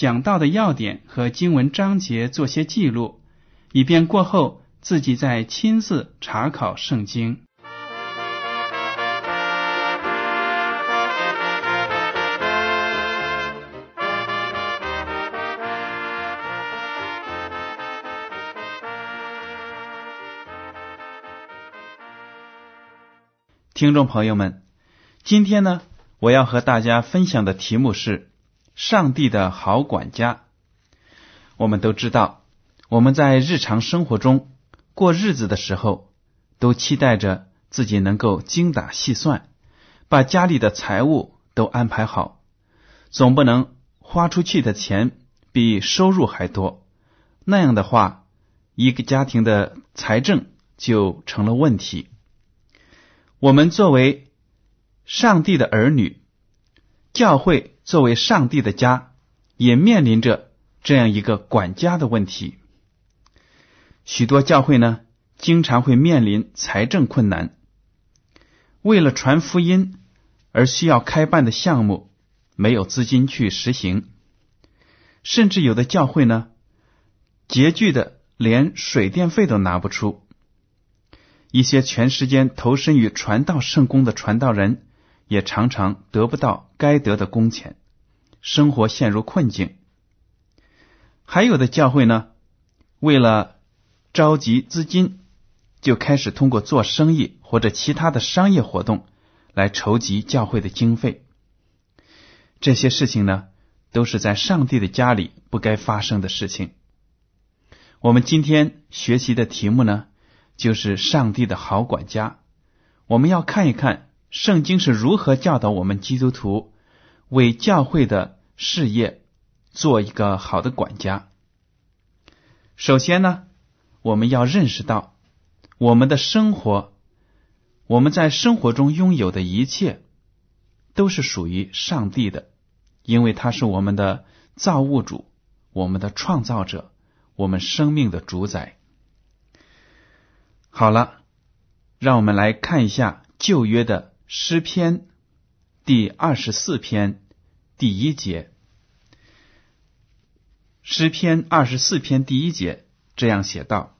讲到的要点和经文章节做些记录，以便过后自己再亲自查考圣经。听众朋友们，今天呢，我要和大家分享的题目是“上帝的好管家”。我们都知道，我们在日常生活中过日子的时候，都期待着自己能够精打细算，把家里的财物都安排好，总不能花出去的钱比收入还多。那样的话，一个家庭的财政就成了问题。我们作为上帝的儿女，教会作为上帝的家，也面临着这样一个管家的问题。许多教会呢，经常会面临财政困难，为了传福音而需要开办的项目，没有资金去实行，甚至有的教会呢，拮据的连水电费都拿不出。一些全时间投身于传道圣功的传道人，也常常得不到该得的工钱，生活陷入困境。还有的教会呢，为了召集资金，就开始通过做生意或者其他的商业活动来筹集教会的经费。这些事情呢，都是在上帝的家里不该发生的事情。我们今天学习的题目呢？就是上帝的好管家，我们要看一看圣经是如何教导我们基督徒为教会的事业做一个好的管家。首先呢，我们要认识到我们的生活，我们在生活中拥有的一切都是属于上帝的，因为他是我们的造物主，我们的创造者，我们生命的主宰。好了，让我们来看一下旧约的诗篇第二十四篇第一节。诗篇二十四篇第一节这样写道：“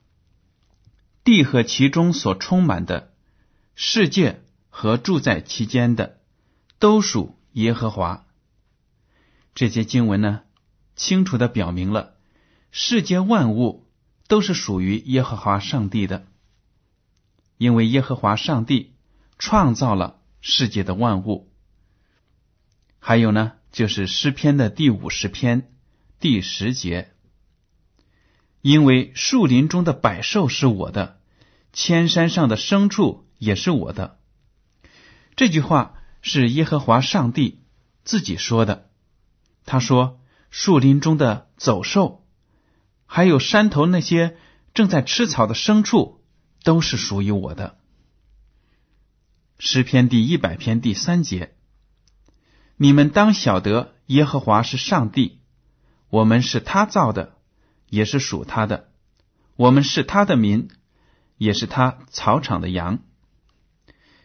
地和其中所充满的世界和住在其间的，都属耶和华。”这些经文呢，清楚的表明了世界万物都是属于耶和华上帝的。因为耶和华上帝创造了世界的万物，还有呢，就是诗篇的第五十篇第十节。因为树林中的百兽是我的，千山上的牲畜也是我的。这句话是耶和华上帝自己说的。他说：“树林中的走兽，还有山头那些正在吃草的牲畜。”都是属于我的。诗篇第一百篇第三节，你们当晓得耶和华是上帝，我们是他造的，也是属他的；我们是他的民，也是他草场的羊。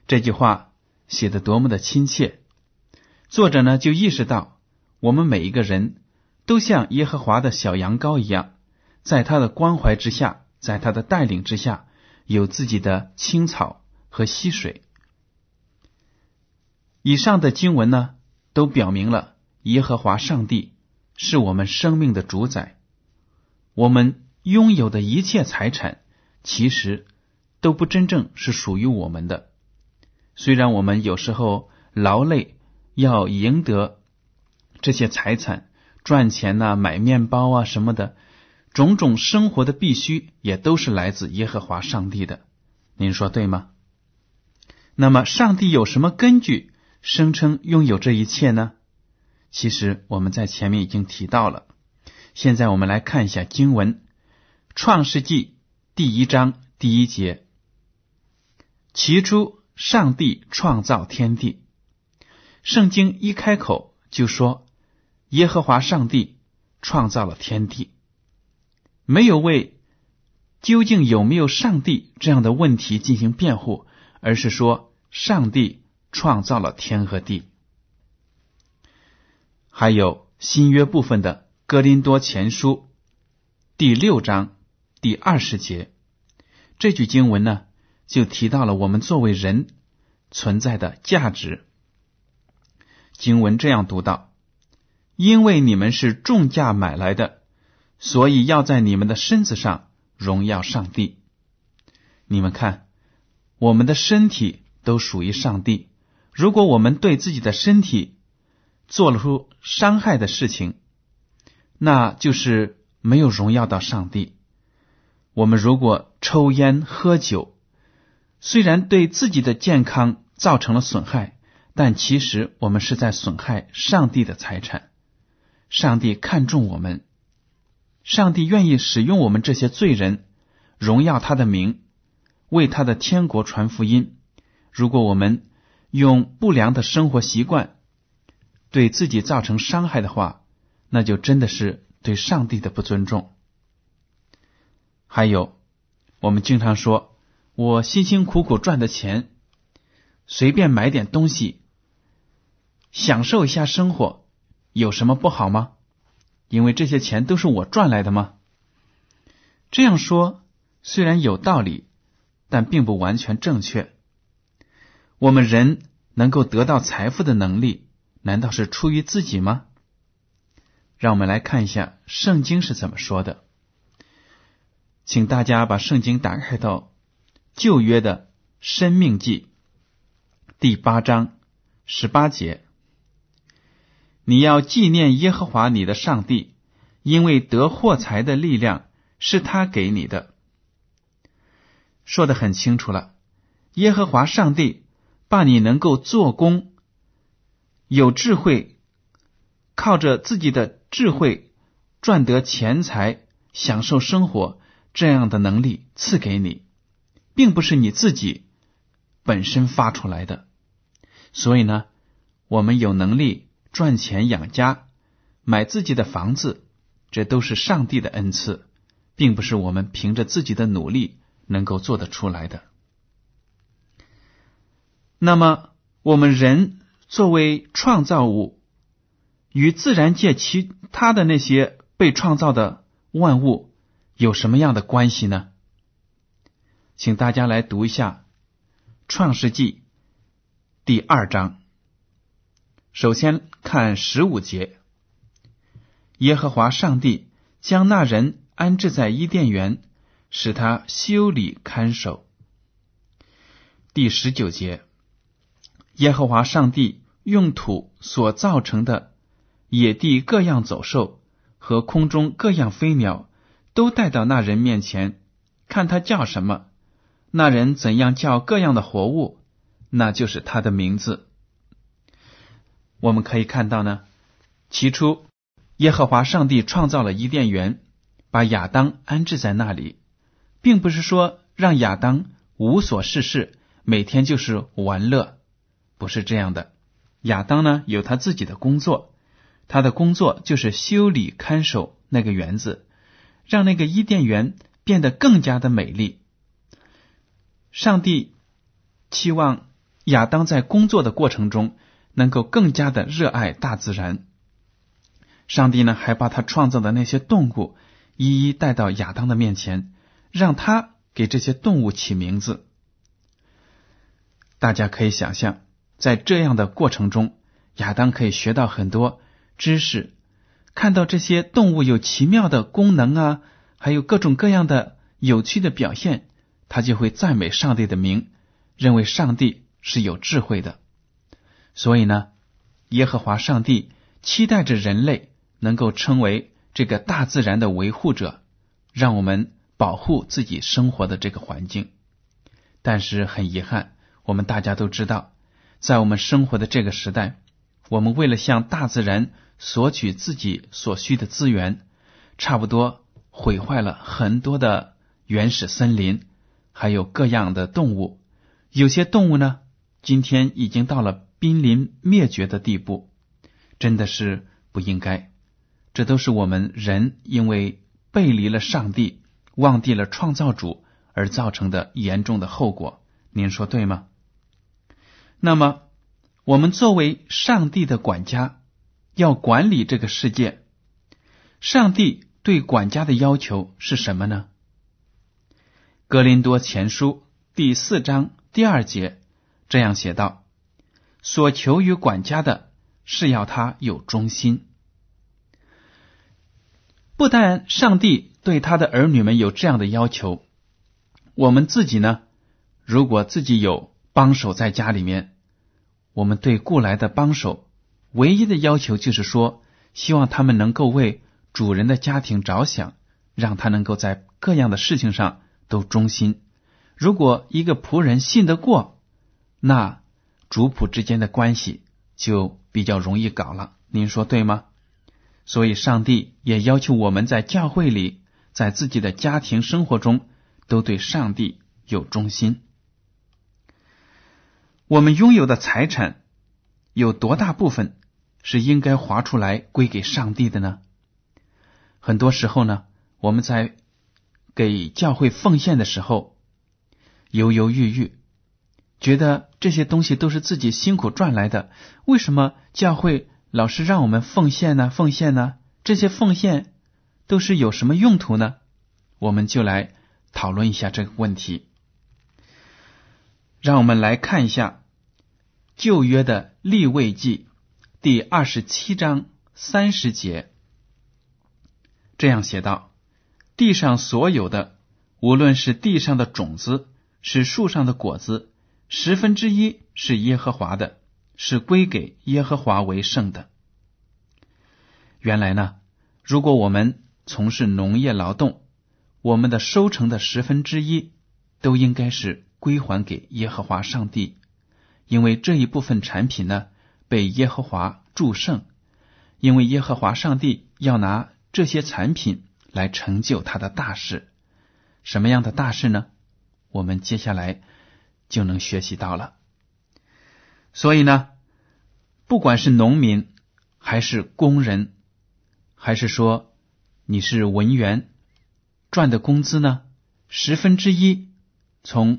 这句话写的多么的亲切！作者呢就意识到，我们每一个人都像耶和华的小羊羔一样，在他的关怀之下，在他的带领之下。有自己的青草和溪水。以上的经文呢，都表明了耶和华上帝是我们生命的主宰，我们拥有的一切财产，其实都不真正是属于我们的。虽然我们有时候劳累要赢得这些财产，赚钱呐、买面包啊什么的，种种生活的必须，也都是来自耶和华上帝的。您说对吗？那么，上帝有什么根据声称拥有这一切呢？其实我们在前面已经提到了。现在我们来看一下经文，《创世纪》第一章第一节：“起初，上帝创造天地。”圣经一开口就说：“耶和华上帝创造了天地。”没有为究竟有没有上帝这样的问题进行辩护。而是说，上帝创造了天和地。还有新约部分的《哥林多前书》第六章第二十节，这句经文呢，就提到了我们作为人存在的价值。经文这样读道：“因为你们是重价买来的，所以要在你们的身子上荣耀上帝。”你们看。我们的身体都属于上帝。如果我们对自己的身体做了出伤害的事情，那就是没有荣耀到上帝。我们如果抽烟喝酒，虽然对自己的健康造成了损害，但其实我们是在损害上帝的财产。上帝看重我们，上帝愿意使用我们这些罪人，荣耀他的名。为他的天国传福音。如果我们用不良的生活习惯对自己造成伤害的话，那就真的是对上帝的不尊重。还有，我们经常说，我辛辛苦苦赚的钱，随便买点东西，享受一下生活，有什么不好吗？因为这些钱都是我赚来的吗？这样说虽然有道理。但并不完全正确。我们人能够得到财富的能力，难道是出于自己吗？让我们来看一下圣经是怎么说的。请大家把圣经打开到旧约的生命记第八章十八节。你要纪念耶和华你的上帝，因为得获财的力量是他给你的。说的很清楚了，耶和华上帝把你能够做工、有智慧，靠着自己的智慧赚得钱财、享受生活这样的能力赐给你，并不是你自己本身发出来的。所以呢，我们有能力赚钱养家、买自己的房子，这都是上帝的恩赐，并不是我们凭着自己的努力。能够做得出来的。那么，我们人作为创造物，与自然界其他的那些被创造的万物有什么样的关系呢？请大家来读一下《创世纪》第二章。首先看十五节：耶和华上帝将那人安置在伊甸园。使他修理看守。第十九节，耶和华上帝用土所造成的野地各样走兽和空中各样飞鸟，都带到那人面前，看他叫什么，那人怎样叫各样的活物，那就是他的名字。我们可以看到呢，起初耶和华上帝创造了伊甸园，把亚当安置在那里。并不是说让亚当无所事事，每天就是玩乐，不是这样的。亚当呢有他自己的工作，他的工作就是修理看守那个园子，让那个伊甸园变得更加的美丽。上帝期望亚当在工作的过程中能够更加的热爱大自然。上帝呢还把他创造的那些动物一一带到亚当的面前。让他给这些动物起名字，大家可以想象，在这样的过程中，亚当可以学到很多知识，看到这些动物有奇妙的功能啊，还有各种各样的有趣的表现，他就会赞美上帝的名，认为上帝是有智慧的。所以呢，耶和华上帝期待着人类能够成为这个大自然的维护者，让我们保护自己生活的这个环境。但是很遗憾，我们大家都知道，在我们生活的这个时代，我们为了向大自然。索取自己所需的资源，差不多毁坏了很多的原始森林，还有各样的动物。有些动物呢，今天已经到了濒临灭绝的地步，真的是不应该。这都是我们人因为背离了上帝、忘记了创造主而造成的严重的后果。您说对吗？那么，我们作为上帝的管家。要管理这个世界，上帝对管家的要求是什么呢？格林多前书第四章第二节这样写道：“所求于管家的是要他有忠心。”不但上帝对他的儿女们有这样的要求，我们自己呢？如果自己有帮手在家里面，我们对雇来的帮手。唯一的要求就是说，希望他们能够为主人的家庭着想，让他能够在各样的事情上都忠心。如果一个仆人信得过，那主仆之间的关系就比较容易搞了。您说对吗？所以，上帝也要求我们在教会里，在自己的家庭生活中，都对上帝有忠心。我们拥有的财产有多大部分？是应该划出来归给上帝的呢？很多时候呢，我们在给教会奉献的时候，犹犹豫豫，觉得这些东西都是自己辛苦赚来的，为什么教会老是让我们奉献呢？奉献呢？这些奉献都是有什么用途呢？我们就来讨论一下这个问题。让我们来看一下旧约的立位记。第二十七章三十节这样写道：“地上所有的，无论是地上的种子，是树上的果子，十分之一是耶和华的，是归给耶和华为圣的。”原来呢，如果我们从事农业劳动，我们的收成的十分之一都应该是归还给耶和华上帝，因为这一部分产品呢。被耶和华祝圣，因为耶和华上帝要拿这些产品来成就他的大事。什么样的大事呢？我们接下来就能学习到了。所以呢，不管是农民，还是工人，还是说你是文员，赚的工资呢，十分之一，从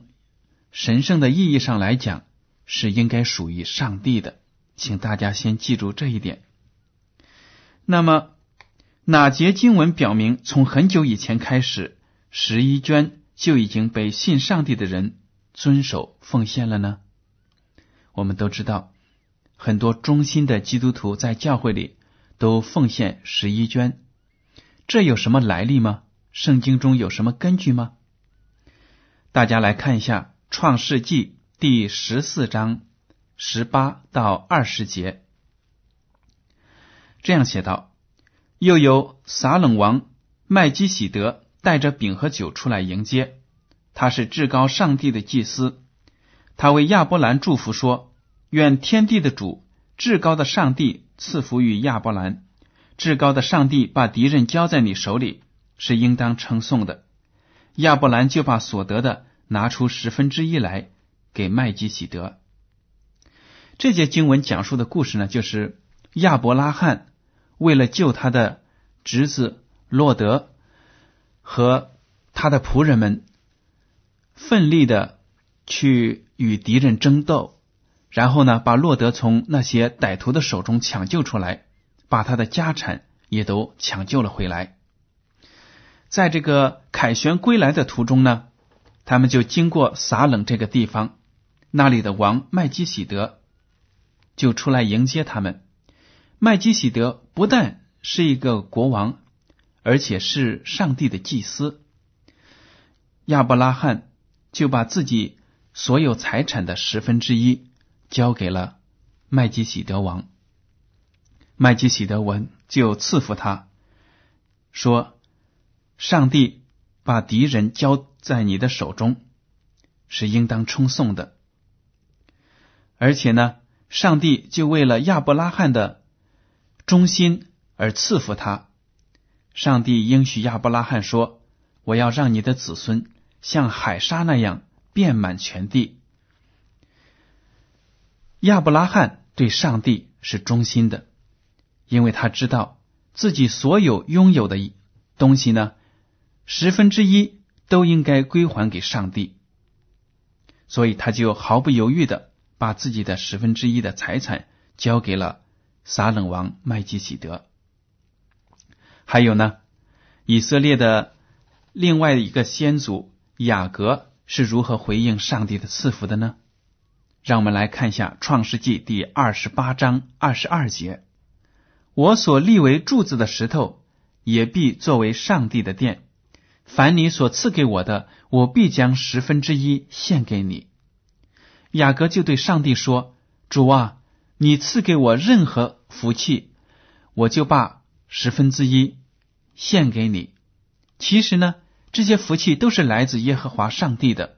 神圣的意义上来讲，是应该属于上帝的。请大家先记住这一点。那么，哪节经文表明从很久以前开始，十一捐就已经被信上帝的人遵守奉献了呢？我们都知道，很多忠心的基督徒在教会里都奉献十一捐，这有什么来历吗？圣经中有什么根据吗？大家来看一下《创世纪》第十四章。十八到二十节，这样写道：又有撒冷王麦基喜德带着饼和酒出来迎接，他是至高上帝的祭司。他为亚伯兰祝福说：“愿天地的主、至高的上帝赐福于亚伯兰。至高的上帝把敌人交在你手里，是应当称颂的。”亚伯兰就把所得的拿出十分之一来给麦基喜德。这节经文讲述的故事呢，就是亚伯拉罕为了救他的侄子洛德和他的仆人们，奋力的去与敌人争斗，然后呢，把洛德从那些歹徒的手中抢救出来，把他的家产也都抢救了回来。在这个凯旋归来的途中呢，他们就经过撒冷这个地方，那里的王麦基喜德。就出来迎接他们。麦基喜德不但是一个国王，而且是上帝的祭司。亚伯拉罕就把自己所有财产的十分之一交给了麦基喜德王。麦基喜德文就赐福他，说：“上帝把敌人交在你的手中，是应当称颂的。而且呢，上帝就为了亚伯拉罕的忠心而赐福他。上帝应许亚伯拉罕说：‘我要让你的子孙像海沙那样遍满全地。’亚伯拉罕对上帝是忠心的。”因为他知道自己所有拥有的东西呢，十分之一都应该归还给上帝，所以他就毫不犹豫的把自己的十分之一的财产交给了撒冷王麦基喜德。还有呢，以色列的另外一个先祖雅各是如何回应上帝的赐福的呢？让我们来看一下《创世纪》第二十八章二十二节。我所立为柱子的石头，也必作为上帝的殿。凡你所赐给我的，我必将十分之一献给你。雅各就对上帝说：“主啊，你赐给我任何福气，我就把十分之一献给你。其实呢，这些福气都是来自耶和华上帝的。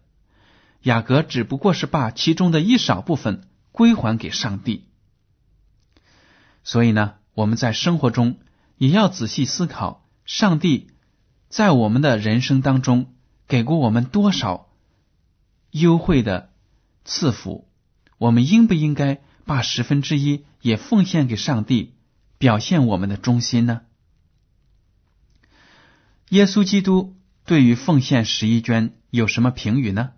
雅各只不过是把其中的一少部分归还给上帝。所以呢。”我们在生活中也要仔细思考，上帝在我们的人生当中给过我们多少优惠的赐福，我们应不应该把十分之一也奉献给上帝，表现我们的忠心呢？耶稣基督对于奉献十一捐有什么评语呢？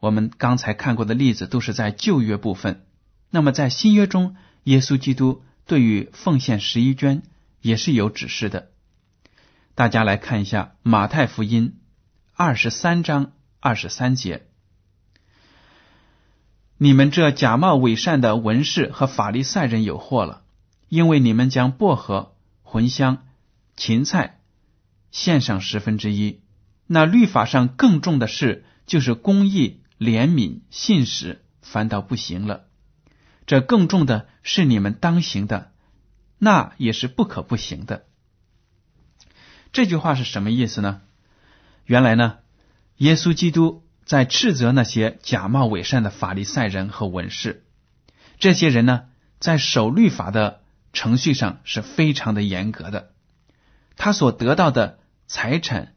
我们刚才看过的例子都是在旧约部分，那么在新约中，耶稣基督。对于奉献十一捐也是有指示的。大家来看一下《马太福音》二十三章二十三节：“你们这假冒伪善的文士和法利赛人有祸了，因为你们将薄荷、茴香、芹菜献上十分之一，那律法上更重的事就是公义、怜悯、信实，反倒不行了。”这更重的是你们当行的，那也是不可不行的。这句话是什么意思呢？原来呢，耶稣基督在斥责那些假冒伪善的法利赛人和文士。这些人呢，在守律法的程序上是非常的严格的。他所得到的财产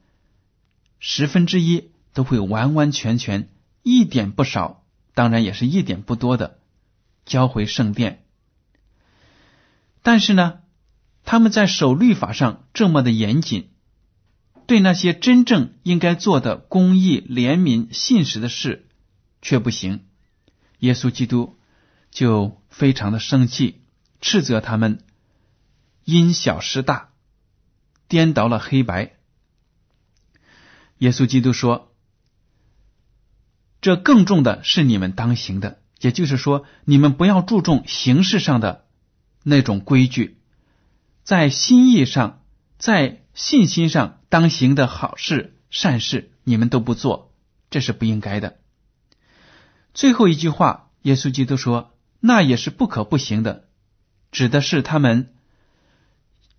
十分之一都会完完全全一点不少，当然也是一点不多的。交回圣殿，但是呢，他们在守律法上这么的严谨，对那些真正应该做的公义、怜悯、信实的事却不行。耶稣基督就非常的生气，斥责他们因小失大，颠倒了黑白。耶稣基督说：“这更重的是你们当行的。”也就是说，你们不要注重形式上的那种规矩，在心意上、在信心上当行的好事、善事，你们都不做，这是不应该的。最后一句话，耶稣基督说：“那也是不可不行的。”指的是他们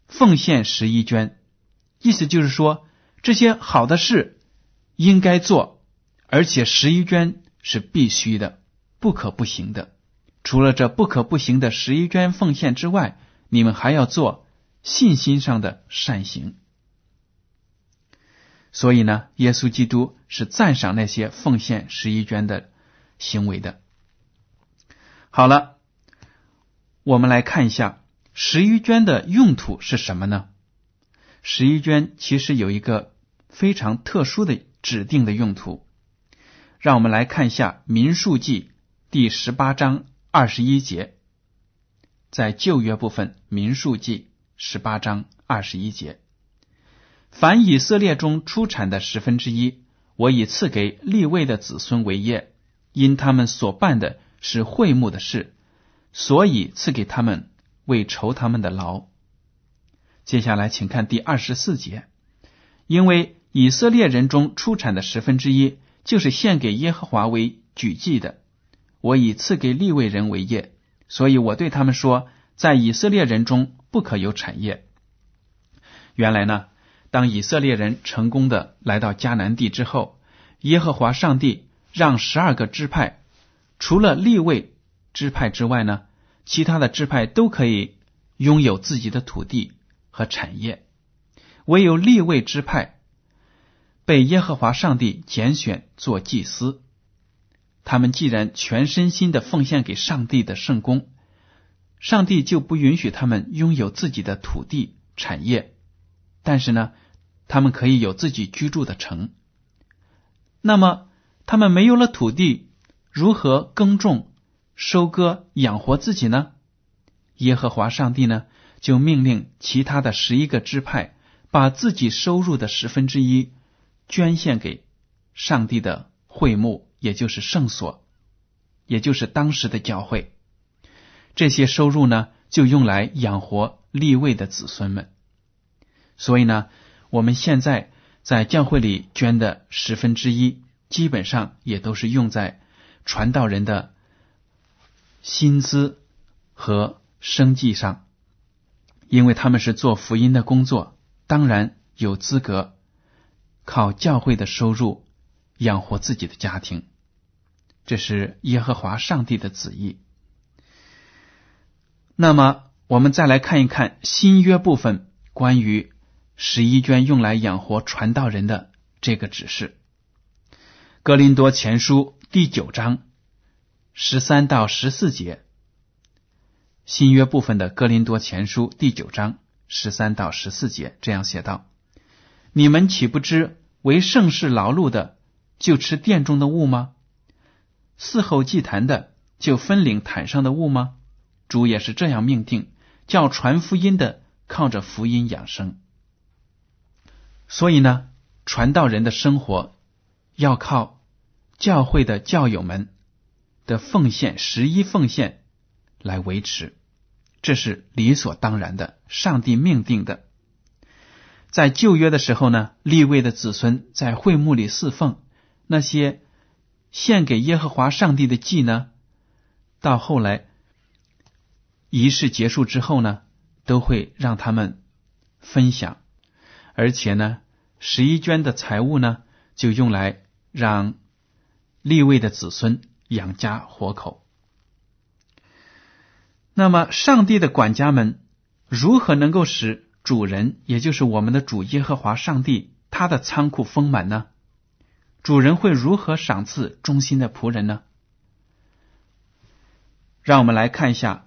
奉献十一捐，意思就是说，这些好的事应该做，而且十一捐是必须的。不可不行的，除了这不可不行的十一捐奉献之外，你们还要做信心上的善行。所以呢，耶稣基督是赞赏那些奉献十一捐的行为的。好了，我们来看一下十一捐的用途是什么呢？十一捐其实有一个非常特殊的指定的用途，让我们来看一下《民数记》。第十八章二十一节，在旧约部分民数记十八章二十一节，凡以色列中出产的十分之一，我以赐给立位的子孙为业，因他们所办的是会幕的事，所以赐给他们为酬他们的劳。接下来，请看第二十四节。因为以色列人中出产的十分之一，就是献给耶和华为举祭的。我以赐给立位人为业，所以我对他们说，在以色列人中不可有产业。原来呢，当以色列人成功的来到迦南地之后，耶和华上帝让十二个支派，除了立位支派之外呢，其他的支派都可以拥有自己的土地和产业。唯有立位支派被耶和华上帝拣选做祭司，他们既然全身心的奉献给上帝的圣功，上帝就不允许他们拥有自己的土地产业，但是呢，他们可以有自己居住的城。那么，他们没有了土地，如何耕种、收割、养活自己呢？耶和华上帝呢，就命令其他的十一个支派。把自己收入的十分之一捐献给上帝的会幕，也就是圣所，也就是当时的教会。这些收入呢，就用来养活立位的子孙们。所以呢，我们现在在教会里捐的十分之一，基本上也都是用在传道人的薪资和生计上，因为他们是做福音的工作。当然有资格靠教会的收入养活自己的家庭，这是耶和华上帝的旨意。那么，我们再来看一看新约部分关于十一卷用来养活传道人的这个指示，《格林多前书》第九章十三到十四节。新约部分的《格林多前书》第九章。十三到十四节这样写道：“你们岂不知为盛世劳碌的就吃殿中的物吗？伺候祭坛的就分领坛上的物吗？主也是这样命定，叫传福音的靠着福音养生。所以呢，传道人的生活要靠教会的教友们的奉献，十一奉献来维持。”这是理所当然的，上帝命定的。在旧约的时候呢，立位的子孙在会幕里侍奉，那些献给耶和华上帝的祭呢，到后来仪式结束之后呢，都会让他们分享，而且呢，十一捐的财物呢，就用来让立位的子孙养家活口。那么，上帝的管家们如何能够使主人，也就是我们的主耶和华上帝，他的仓库丰满呢？主人会如何赏赐忠心的仆人呢？让我们来看一下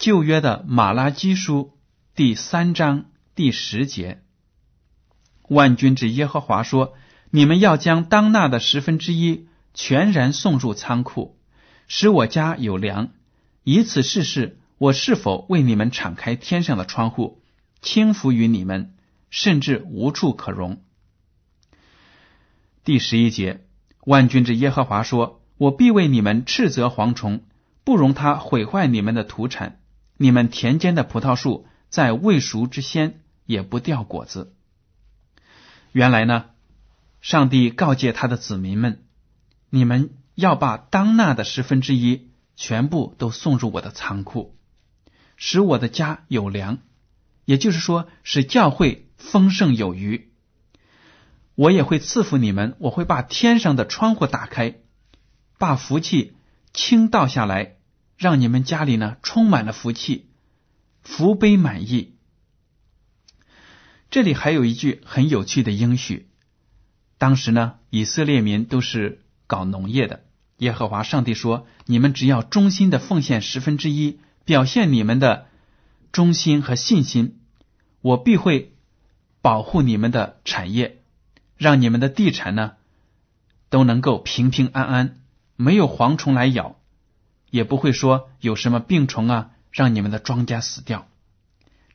旧约的马拉基书第三章第十节：“万军之耶和华说：你们要将当纳的十分之一全然送入仓库，使我家有粮，以此试试。”我是否为你们敞开天上的窗户，倾覆于你们，甚至无处可容？第十一节，万军之耶和华说：“我必为你们斥责蝗虫，不容它毁坏你们的土产。你们田间的葡萄树在未熟之先也不掉果子。”原来呢，上帝告诫他的子民们：“你们要把当纳的十分之一全部都送入我的仓库。”使我的家有粮，也就是说，使教会丰盛有余。我也会赐福你们，我会把天上的窗户打开，把福气倾倒下来，让你们家里呢充满了福气，福杯满溢。这里还有一句很有趣的应许：当时呢，以色列民都是搞农业的，耶和华上帝说：“你们只要忠心的奉献十分之一。”表现你们的忠心和信心，我必会保护你们的产业，让你们的地产呢都能够平平安安，没有蝗虫来咬，也不会说有什么病虫啊让你们的庄稼死掉。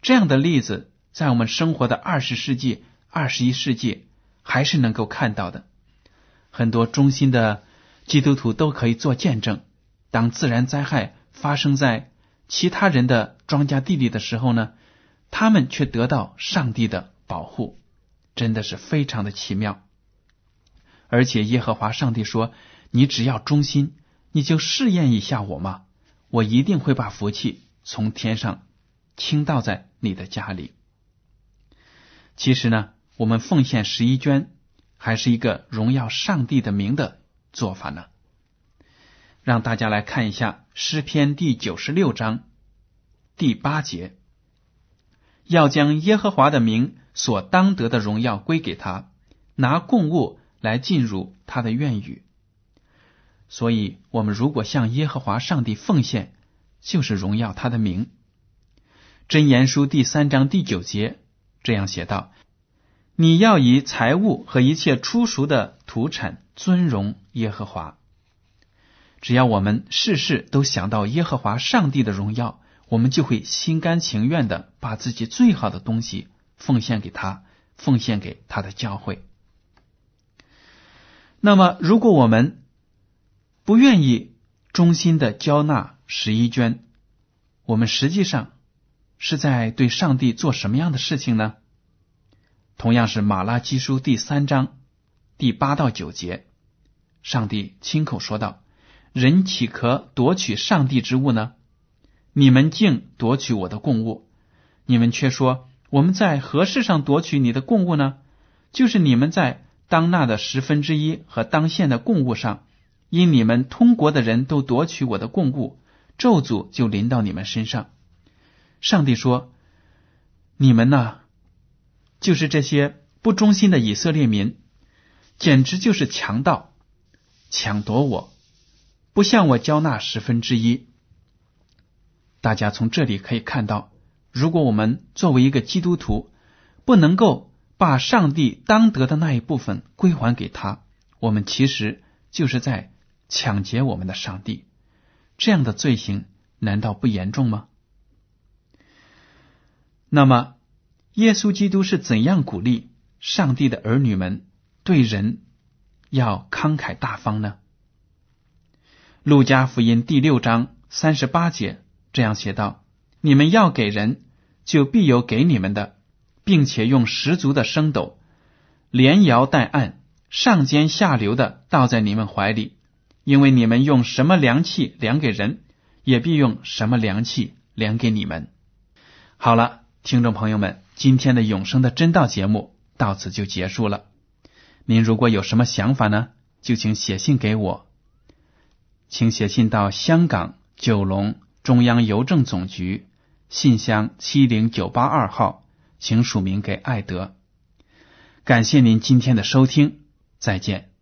这样的例子在我们生活的二十世纪、二十一世纪还是能够看到的。很多忠心的基督徒都可以做见证。当自然灾害发生在其他人的庄稼地里的时候呢，他们却得到上帝的保护，真的是非常的奇妙。而且耶和华上帝说：“你只要忠心，你就试验一下我嘛，我一定会把福气从天上倾倒在你的家里。”其实呢，我们奉献十一捐，还是一个荣耀上帝的名的做法呢。让大家来看一下诗篇第九十六章第八节，要将耶和华的名所当得的荣耀归给他，拿供物来进入他的院宇。所以，我们如果向耶和华上帝奉献，就是荣耀他的名。箴言书第三章第九节这样写道：“你要以财物和一切出熟的土产尊荣耶和华。”只要我们事事都想到耶和华上帝的荣耀，我们就会心甘情愿的把自己最好的东西奉献给他，奉献给他的教会。那么，如果我们不愿意衷心的交纳十一捐，我们实际上是在对上帝做什么样的事情呢？同样是马拉基书第三章第八到九节，上帝亲口说道。人岂可夺取上帝之物呢？你们竟夺取我的供物，你们却说我们在何事上夺取你的供物呢？就是你们在当纳的十分之一和当献的供物上，因你们通国的人都夺取我的供物，咒诅就临到你们身上。上帝说：“你们呐，就是这些不忠心的以色列民，简直就是强盗，抢夺我。”不向我交纳十分之一。大家从这里可以看到，如果我们作为一个基督徒，不能够把上帝当得的那一部分归还给他，我们其实就是在抢劫我们的上帝。这样的罪行难道不严重吗？那么，耶稣基督是怎样鼓励上帝的儿女们对人要慷慨大方呢？路加福音第六章三十八节这样写道：“你们要给人，就必有给你们的，并且用十足的升斗，连摇带按，上尖下流的倒在你们怀里，因为你们用什么量器量给人，也必用什么量器量给你们。”好了，听众朋友们，今天的永生的真道节目到此就结束了。您如果有什么想法呢，就请写信给我。请写信到香港九龙中央邮政总局信箱七零九八二号，请署名给艾德。感谢您今天的收听，再见。